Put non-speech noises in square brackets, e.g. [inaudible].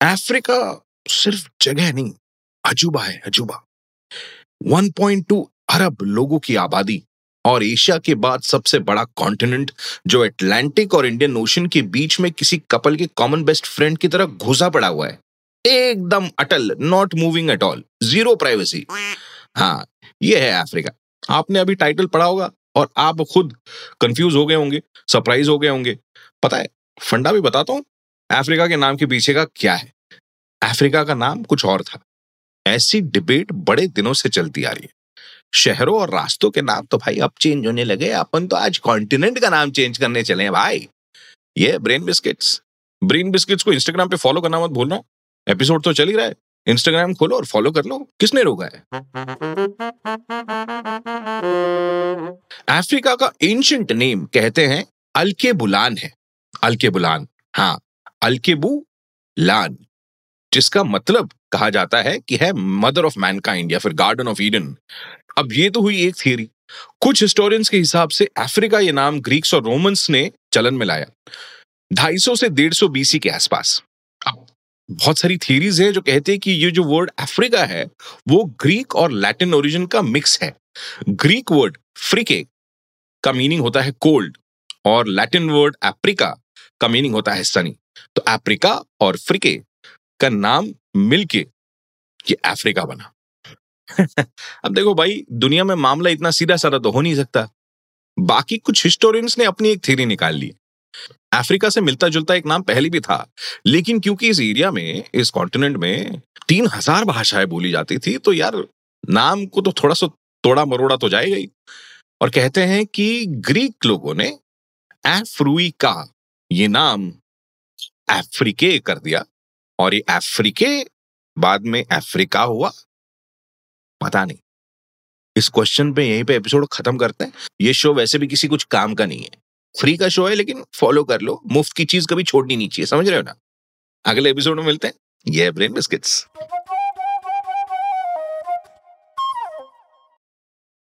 Africa सिर्फ़ जगह नहीं, अजूबा है, अजूबा। 1.2 अरब लोगों की आबादी और एशिया के बाद सबसे बड़ा कॉन्टिनेंट जो अटलांटिक और इंडियन ओशन के बीच में किसी कपल के कॉमन बेस्ट फ्रेंड की तरह घुसा पड़ा हुआ है। एकदम अटल not moving at all zero privacy हाँ ये है अफ्रीका आपने अभी टाइटल पढ़ा होगा और आप खुद कंफ्यूज हो गए होंगे सरप्राइज़ हो गए होंगे। पता है, फंडा भी बताता हूँ अफ्रीका के नाम के पीछे का क्या है? अफ्रीका का नाम कुछ और था। ऐसी डिबेट बड़े दिनों से चलती आ रही है। शहरों और रास्तों के नाम तो भाई अब चेंज होने लगे अपन तो आज कॉन्टिनेंट का नाम चेंज करने चले हैं भाई। ये ब्रेन बिस्किट्स ब्रेन बिस्किट्स को इंस्टाग्राम पे फॉलो करना मत भूलना। एपिसोड तो चल ही रहा है। इंस्टाग्राम खोलो और फॉलो कर लो। किसने रोका है? अफ्रीका का एंशंट नेम कहते हैं अलके बुलान है। अलके बुलान हाँ। अलकेबू लान, जिसका मतलब कहा जाता है कि है मदर ऑफ़ मैनकाइंड या फिर गार्डन ऑफ़ ईडन अब ये तो हुई एक थियरी कुछ हिस्टोरियंस के हिसाब से अफ्रीका ये नाम ग्रीक्स और रोमन्स ने चलन में लाया। 250 से 150 बीसी के आसपास। बहुत सारी थियरीज हैं जो कहते हैं कि ये जो वर्ड अफ्रीका है, वो ग्रीक और लैटिन ओरिजिन का मिक्स है। ग्रीक वर्ड फ्रिके का मीनिंग होता है कोल्ड और लैटिन वर्ड अफ्रीका का मीनिंग होता है सनी तो अफ्रीका और फ्रिके का नाम मिलके ये अफ्रीका बना। [laughs] अब देखो भाई, दुनिया में मामला इतना सीधा साधा तो हो नहीं सकता। बाकी कुछ हिस्टोरियंस ने अपनी एक थ्योरी निकाल ली। अफ्रीका से मिलता जुलता एक नाम पहले भी था, लेकिन क्योंकि इस एरिया में, इस कॉन्टिनेंट में तीन हज़ार भाषाएँ बोली जाती थी तो यार नाम को तो थोड़ा सा तोड़ा मरोड़ा तो जाएगा ही। और कहते हैं कि ग्रीक लोगों ने एफ्रुइका ये नाम अफ्रीके कर दिया और ये अफ्रीके बाद में अफ्रीका हुआ? पता नहीं। इस क्वेश्चन पे यहीं पे एपिसोड खत्म करते हैं। ये शो वैसे भी किसी कुछ काम का नहीं है। फ्री का शो है, लेकिन फॉलो कर लो। मुफ़्त की चीज़ कभी छोड़नी नहीं चाहिए, समझ रहे हो ना? अगले एपिसोड में मिलते हैं। ये ब्रेन बिस्किट्स